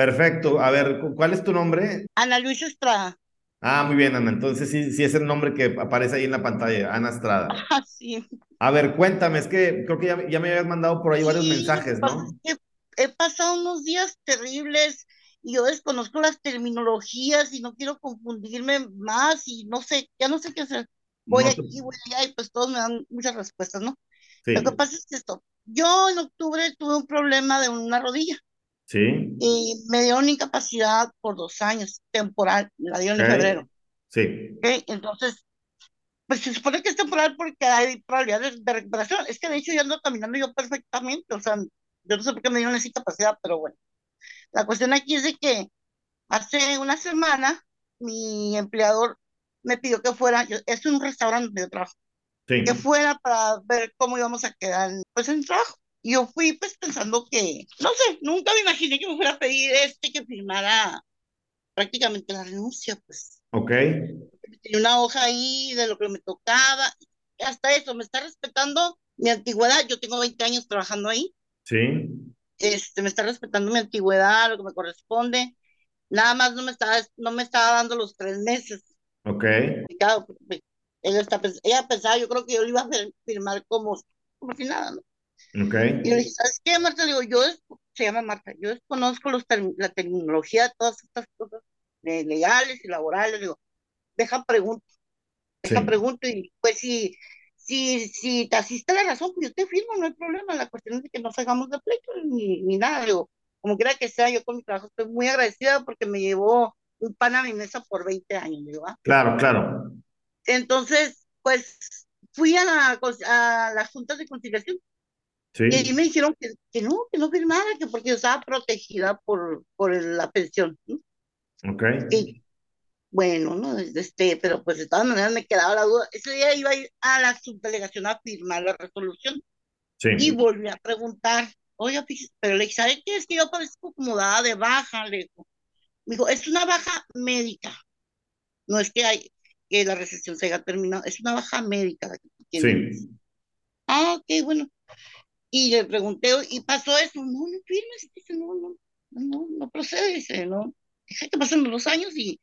Perfecto. A ver, cu- ¿cuál es tu nombre? Ana Luisa Estrada. Ah, muy bien, Ana. Entonces sí, sí es el nombre que aparece ahí en la pantalla, Ana Estrada. Ah, sí. A ver, cuéntame, es que creo que ya, ya me habías mandado por ahí varios Sí, mensajes, ¿no? es que he pasado unos días terribles y yo desconozco las terminologías y no quiero confundirme más y no sé, ya no sé qué hacer. Voy No te- aquí, voy allá y pues todos me dan muchas respuestas, ¿no? Lo que pasa es que esto, yo en octubre tuve un problema de una rodilla sí, y me dieron incapacidad por dos años, temporal, la dieron en febrero, sí. Entonces, pues se supone que es temporal porque hay probabilidades de recuperación. Es que de hecho yo ando caminando yo perfectamente, o sea, yo no sé por qué me dieron esa incapacidad, pero bueno. La cuestión aquí es de que hace una semana mi empleador me pidió que fuera, yo- es un restaurante yo trabajo, que fuera para ver cómo íbamos a quedar pues en el trabajo. Y yo fui pues pensando que, no sé, nunca me imaginé que me fuera a pedir este que firmara prácticamente la renuncia, pues. ok, Tenía una hoja ahí de lo que me tocaba, hasta eso, me está respetando mi antigüedad, yo tengo 20 años trabajando ahí, sí, este, me está respetando mi antigüedad, lo que me corresponde, nada más no me estaba, no me estaba dando los tres meses, ok, claro, porque ella, está, pens- ella pensaba, yo creo que yo le iba a fir- firmar como, como si nada, ¿no? Ok, Y le dije, ¿sabes qué, Marta? Le digo, yo, se llama Marta, yo desconozco los term- la terminología de todas estas cosas legales y laborales, le digo, deja preguntar deja sí. pregunto y pues si, si, si te asiste la razón, pues yo te firmo, no hay problema. La cuestión es de que no salgamos de pleito ni, ni nada. Digo, como quiera que sea, yo con mi trabajo estoy muy agradecida porque me llevó un pan a mi mesa por 20 años, digo, ¿ah? Claro, claro, Entonces, pues fui a la, a las juntas de conciliación y ahí me dijeron que, que no, que no firmara, que porque yo estaba protegida por, por la pensión, ok, Y bueno, ¿no? Este, pero pues de todas maneras me quedaba la duda. Ese día iba a ir a la subdelegación a firmar la resolución y sí, volví a preguntar, oiga, pero le dije, ¿sabe qué? Es que yo parezco como dada de baja, le dijo. Me dijo, es una baja médica, no es que hay, que la recesión se haya terminado, es una baja médica la que sí. Ah, ok, bueno. Y le pregunté, ¿y pasó eso? No, no firmes, dice, no, no, no, no, no procede, dice, no. Deja que pasen los años y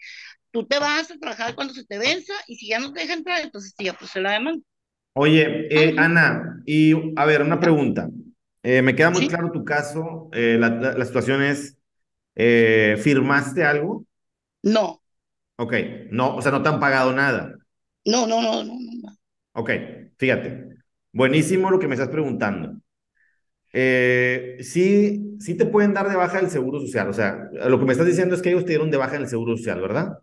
tú te vas a trabajar cuando se te venza y si ya no te deja entrar, entonces sí, ya procede la demanda. Oye, eh, Ana, y a ver, una pregunta. Eh, me queda muy sí, claro tu caso. eh, la, la- la situación es, ¿firmaste algo? no, Ok, no, o sea, no te han pagado nada. no, no, no, no, no, no. Ok, fíjate. Buenísimo lo que me estás preguntando. Eh, sí, sí te pueden dar de baja el seguro social. O sea, lo que me estás diciendo es que ellos te dieron de baja en el seguro social, ¿verdad?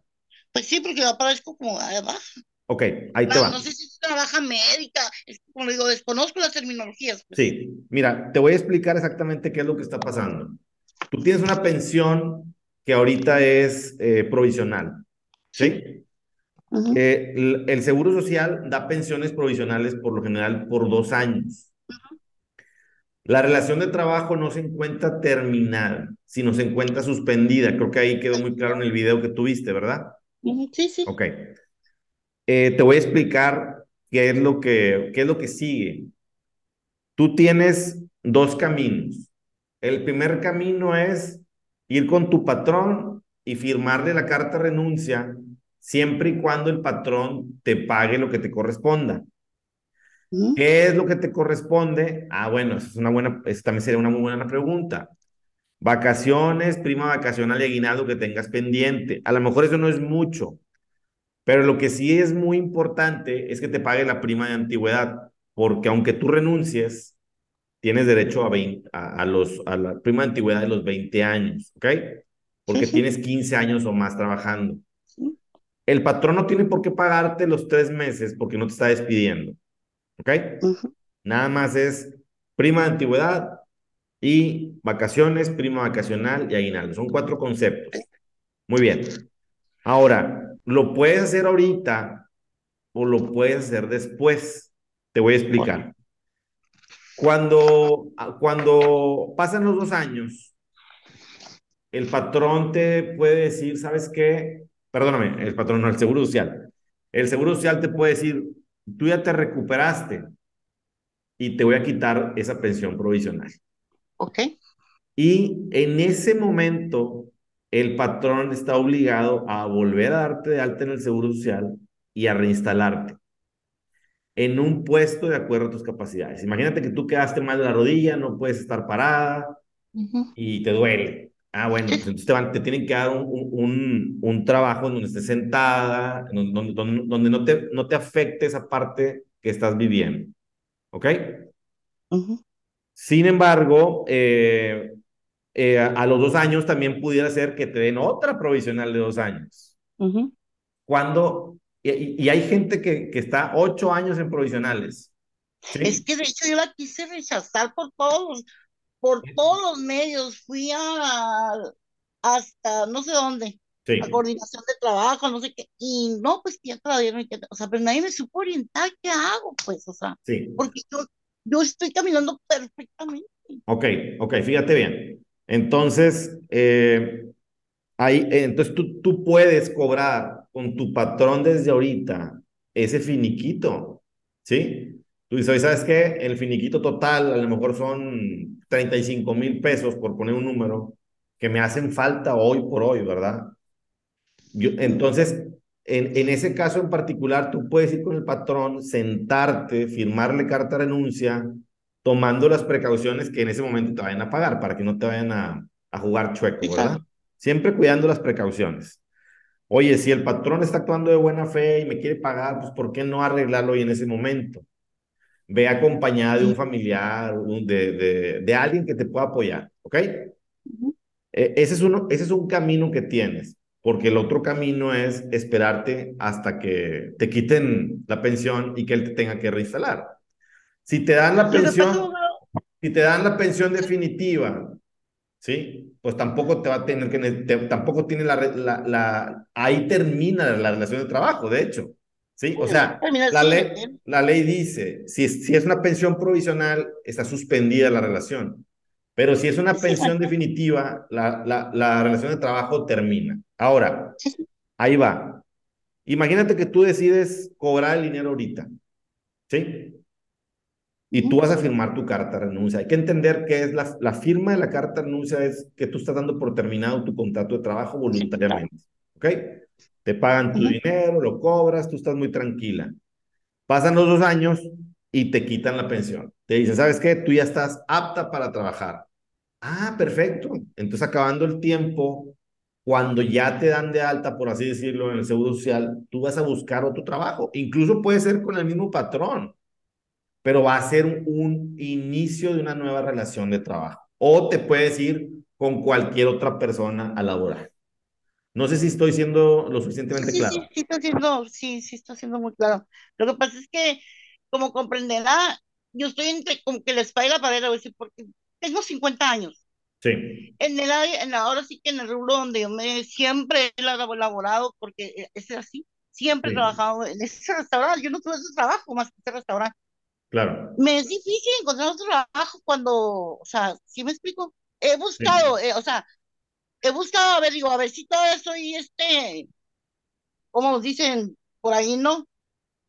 Pues sí, porque yo aparezco como de baja. Ok, ahí te va. no sé si es una baja médica, es como digo, desconozco las terminologías, pues. Sí, mira, te voy a explicar exactamente qué es lo que está pasando. Tú tienes una pensión que ahorita es eh, provisional, Sí, Eh, el, el Seguro Social da pensiones provisionales por lo general por dos años. La relación de trabajo no se encuentra terminada, sino se encuentra suspendida. Creo que ahí quedó muy claro en el video que tuviste, ¿verdad? sí, sí. Ok. Eh, te voy a explicar qué es lo que, qué es lo que sigue. Tú tienes dos caminos. El primer camino es ir con tu patrón y firmarle la carta renuncia siempre y cuando el patrón te pague lo que te corresponda. ¿Qué es lo que te corresponde? Ah, bueno, esa es una buena, también sería una muy buena pregunta. Vacaciones, prima vacacional y aguinaldo que tengas pendiente. A lo mejor eso no es mucho, pero lo que sí es muy importante es que te pague la prima de antigüedad, porque aunque tú renuncies, tienes derecho a, 20 a, a los, a la prima de antigüedad de los 20 años, ¿ok? Sí, Porque sí, tienes 15 años o más trabajando. sí, El patrón no tiene por qué pagarte los tres meses porque no te está despidiendo, ¿ok? Nada más es prima de antigüedad y vacaciones, prima vacacional y aguinaldo. Son cuatro conceptos. Muy bien. Ahora, lo puedes hacer ahorita o lo puedes hacer después. Te voy a explicar. Cuando, cuando pasan los dos años, el patrón te puede decir, ¿sabes qué? Perdóname, el patrón no, el seguro social. El seguro social te puede decir, tú ya te recuperaste y te voy a quitar esa pensión provisional. ok, Y en ese momento, el patrón está obligado a volver a darte de alta en el Seguro Social y a reinstalarte en un puesto de acuerdo a tus capacidades. Imagínate que tú quedaste mal de la rodilla, no puedes estar parada y te duele. Ah, bueno, pues entonces te, van, te tienen que dar un, un, un trabajo donde estés sentada, donde, donde, donde, no, te, no te afecte esa parte que estás viviendo. ¿Ok? Sin embargo, eh, eh, a, los dos años también pudiera ser que te den otra provisional de dos años. Cuando, y, y, hay gente que, que está ocho años en provisionales. ¿sí? Es que de hecho yo la quise rechazar por todos, por todos los medios, fui a hasta no sé dónde, sí. a coordinación de trabajo, no sé qué, y no, pues ya te la dieron, o sea, pero nadie me supo orientar, ¿qué hago? Pues, o sea, sí. porque yo, yo estoy caminando perfectamente. Ok, ok, fíjate bien. Entonces, eh, ahí, entonces tú, tú puedes cobrar con tu patrón desde ahorita ese finiquito, ¿sí? Tú dices, ¿sabes qué? El finiquito total a lo mejor son 35 mil pesos, por poner un número, que me hacen falta hoy por hoy, ¿verdad? Yo, entonces, en, en ese caso en particular, tú puedes ir con el patrón, sentarte, firmarle carta de renuncia, tomando las precauciones que en ese momento te vayan a pagar para que no te vayan a, a jugar chueco, ¿verdad? Siempre cuidando las precauciones. Oye, si el patrón está actuando de buena fe y me quiere pagar, pues ¿por qué no arreglarlo hoy en ese momento? Ve acompañada de un familiar, de, de, de alguien que te pueda apoyar, ¿ok? Uh -huh. ese, es uno, ese es un camino que tienes, porque el otro camino es esperarte hasta que te quiten la pensión y que él te tenga que reinstalar. Si te dan la pensión, si te dan la pensión definitiva, ¿sí? Pues tampoco te va a tener que, te, tampoco tiene la, la, la, ahí termina la relación de trabajo, de hecho, ¿sí? O sea, la ley, la ley dice, si es, si es una pensión provisional, está suspendida la relación, pero si es una pensión definitiva, la, la, la relación de trabajo termina. Ahora, ahí va. Imagínate que tú decides cobrar el dinero ahorita, ¿sí? y tú vas a firmar tu carta de renuncia. Hay que entender que es la, la, firma de la carta de renuncia es que tú estás dando por terminado tu contrato de trabajo voluntariamente. ¿Ok? Te pagan tu uh -huh. dinero, lo cobras, tú estás muy tranquila. Pasan los dos años y te quitan la pensión. Te dicen, ¿sabes qué? Tú ya estás apta para trabajar. Ah, perfecto. Entonces, acabando el tiempo, cuando ya te dan de alta, por así decirlo, en el Seguro Social, tú vas a buscar otro trabajo. Incluso puede ser con el mismo patrón pero va a ser un inicio de una nueva relación de trabajo. O te puedes ir con cualquier otra persona a laborar. No sé si estoy siendo lo suficientemente sí, claro. Sí, sí, está siendo, sí, sí, está siendo muy claro. Lo que pasa es que, como comprenderá, yo estoy entre como que la espalda y la pared, a veces, porque tengo 50 años. Sí. En el área, en ahora sí que en el rubro donde yo me siempre he laborado, porque es así, siempre sí. he trabajado en ese restaurante. Yo no tuve ese trabajo más que ese restaurante. Claro. Me es difícil encontrar otro trabajo cuando, o sea, ¿sí me explico? He buscado, sí. eh, o sea, he buscado, a ver, digo, a ver si todavía soy, este, como dicen por ahí, ¿no?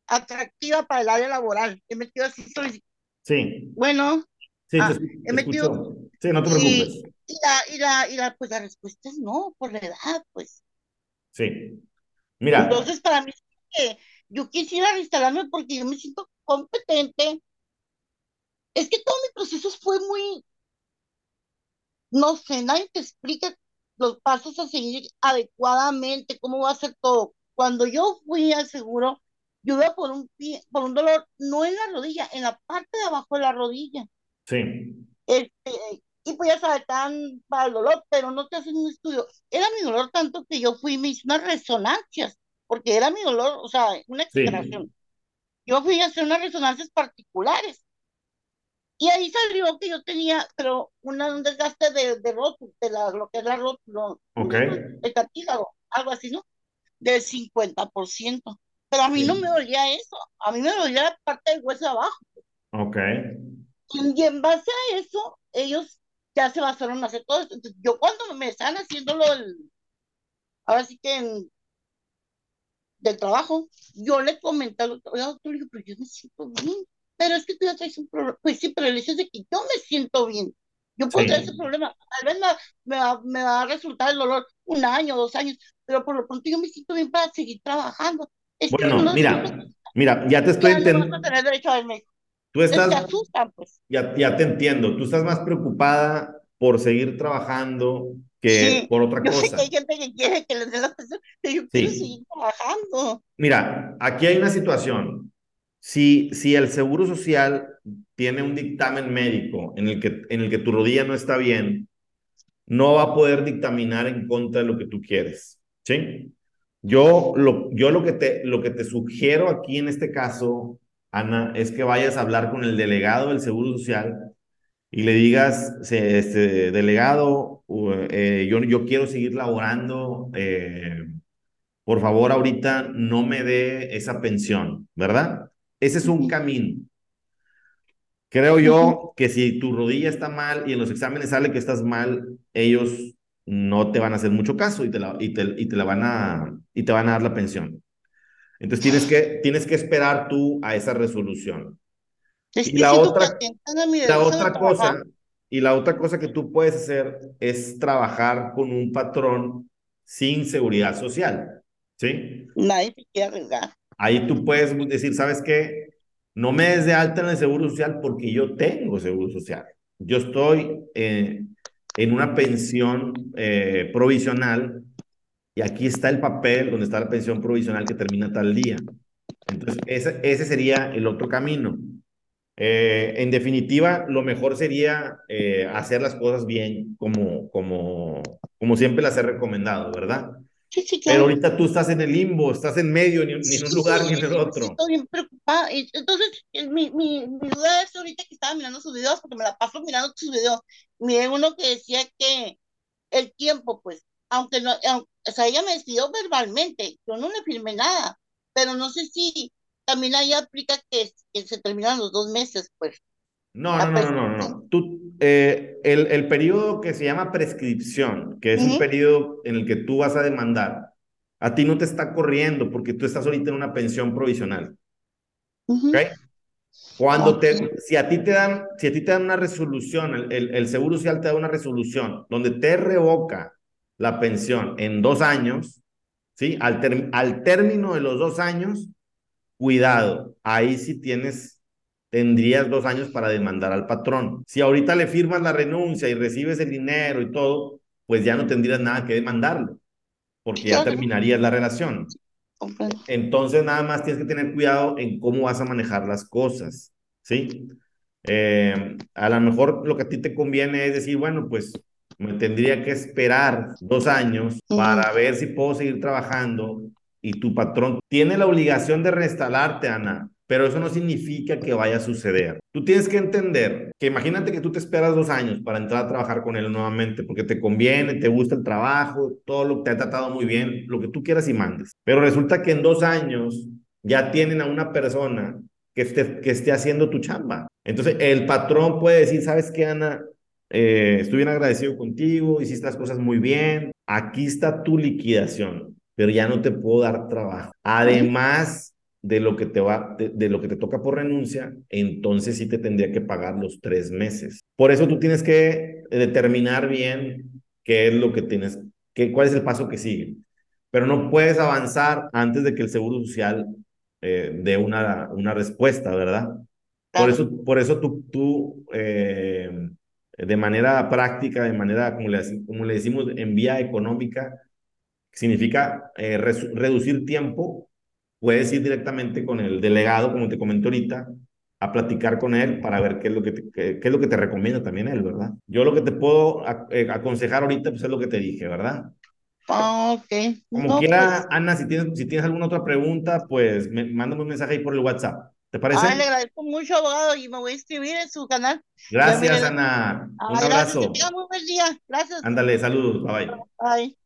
Atractiva para el área laboral. He metido así, soy... Sí. Bueno. Sí, ah, te, he metido... Escucho. Sí, no te preocupes. Y, y, la, y, la, y la, pues la respuesta es no, por la edad, pues. Sí. Mira. Entonces, para mí, eh, yo quisiera reinstalarme porque yo me siento competente. Es que todo mi proceso fue muy, no sé, nadie te explica los pasos a seguir adecuadamente, cómo va a ser todo. Cuando yo fui al seguro, yo iba por un pie, por un dolor, no en la rodilla, en la parte de abajo de la rodilla. Sí. Este, y pues ya sabes, tan para el dolor, pero no te hacen un estudio. Era mi dolor tanto que yo fui y me hice unas resonancias, porque era mi dolor, o sea, una exageración. Sí yo fui a hacer unas resonancias particulares. Y ahí salió que yo tenía, pero una, un desgaste de, de rótulo, de la, lo que es la rótulo, okay. el cartílago, algo así, ¿no? Del 50%. Pero a mí sí. no me dolía eso, a mí me dolía la parte del hueso de abajo. Ok. Y, y en base a eso, ellos ya se basaron a hacer todo esto. Entonces, yo cuando me están haciendo lo del, ahora sí que en del trabajo, yo le comenté al doctor, doctor, pero yo me siento bien, pero es que tú ya traes un problema, pues sí, pero el hecho es de que yo me siento bien, Yo puedo tener ese Sí. problema. Tal vez me, me va, me va a resultar el dolor un año, dos años, pero por lo pronto yo me siento bien para seguir trabajando. Es Bueno, no siempre mira, mira, ya te estoy no entendiendo. Tú estás, se asustan, pues. ya, ya te entiendo. Tú estás más preocupada por seguir trabajando que Sí, por otra yo sé que hay cosa. gente que quiere que les dé la atención, pero yo quiero Sí. seguir trabajando. Mira, aquí hay una situación. Si, si el Seguro Social tiene un dictamen médico en el que, en el que tu rodilla no está bien, no va a poder dictaminar en contra de lo que tú quieres, ¿sí? Yo lo, yo lo que te, lo que te sugiero aquí en este caso, Ana, es que vayas a hablar con el delegado del Seguro Social y le digas, "Se- este, delegado, eh, yo, yo quiero seguir laborando, eh, por favor, ahorita no me dé esa pensión, ¿verdad? Ese es un camino. Creo yo que si tu rodilla está mal y en los exámenes sale que estás mal, ellos no te van a hacer mucho caso y te la, y te, y te la van a, y te van a dar la pensión. Entonces tienes que, tienes que esperar tú a esa resolución. Es Y la otra, la cosa, y la otra cosa que tú puedes hacer es trabajar con un patrón sin seguridad social, ¿sí? Nadie se quiere arriesgar. Ahí tú puedes decir, ¿sabes qué? No me des de alta en el seguro social porque yo tengo seguro social. Yo estoy eh, en una pensión eh, provisional y aquí está el papel donde está la pensión provisional que termina tal día. Entonces, ese, ese sería el otro camino. Eh, en definitiva, lo mejor sería eh, hacer las cosas bien como, como, como siempre las he recomendado, ¿verdad? Sí, sí, Pero ahorita tú estás en el limbo, estás en medio, ni, ni en un Sí, lugar ni en el otro. siento bien preocupada. Entonces, mi, mi, mi duda es ahorita que estaba mirando sus videos, porque me la paso mirando sus videos. Miré uno que decía que el tiempo, pues, aunque no, aunque, o sea, ella me despidió verbalmente, yo no le firmé nada, pero no sé si también ahí aplica que, que se terminan los dos meses, pues, No, no, no, no, no. Tú, eh, el, el periodo que se llama prescripción, que es un periodo en el que tú vas a demandar, a ti no te está corriendo porque tú estás ahorita en una pensión provisional, ¿ok? Cuando te, si a ti te dan, si a ti te dan una resolución, el, el, el Seguro Social te da una resolución donde te revoca la pensión en dos años, ¿sí? Al, ter, al término de los dos años, cuidado, ahí sí tienes, tendrías dos años para demandar al patrón. Si ahorita le firmas la renuncia y recibes el dinero y todo, pues ya no tendrías nada que demandarlo, porque ya claro terminarías la relación. Entonces, nada más tienes que tener cuidado en cómo vas a manejar las cosas, ¿sí? Eh, a lo mejor lo que a ti te conviene es decir, bueno, pues me tendría que esperar dos años para ver si puedo seguir trabajando y tu patrón tiene la obligación de reinstalarte, Ana, pero eso no significa que vaya a suceder. Tú tienes que entender que imagínate que tú te esperas dos años para entrar a trabajar con él nuevamente porque te conviene, te gusta el trabajo, todo lo que te ha tratado muy bien, lo que tú quieras y mandes. Pero resulta que en dos años ya tienen a una persona que esté, que esté haciendo tu chamba. Entonces, el patrón puede decir, ¿sabes qué, Ana? Eh, estoy bien agradecido contigo, hiciste las cosas muy bien, aquí está tu liquidación, pero ya no te puedo dar trabajo. Además de lo que te va, de, de lo que te toca por renuncia, entonces sí te tendría que pagar los tres meses. Por eso tú tienes que determinar bien qué es lo que tienes, qué, cuál es el paso que sigue. Pero no puedes avanzar antes de que el Seguro Social eh, dé una, una respuesta, ¿verdad? Por eso, por eso tú, tú eh, de manera práctica, de manera, como le, como le decimos, en vía económica, significa eh, re- reducir tiempo, puedes ir directamente con el delegado, como te comenté ahorita, a platicar con él para ver qué es lo que te, qué, qué es lo que te recomienda también él, ¿verdad? Yo lo que te puedo a- eh, aconsejar ahorita, pues es lo que te dije, ¿verdad? Ah, Ok, Como no, quiera, pues, Ana, si tienes, si tienes alguna otra pregunta, pues me, mándame un mensaje ahí por el WhatsApp. ¿Te ay, parece? le agradezco mucho, abogado, y me voy a inscribir en su canal. Gracias. Ana. Un Ah, gracias, que abrazo. tenga muy buen día. Gracias. Ándale, saludos. Bye bye. Bye.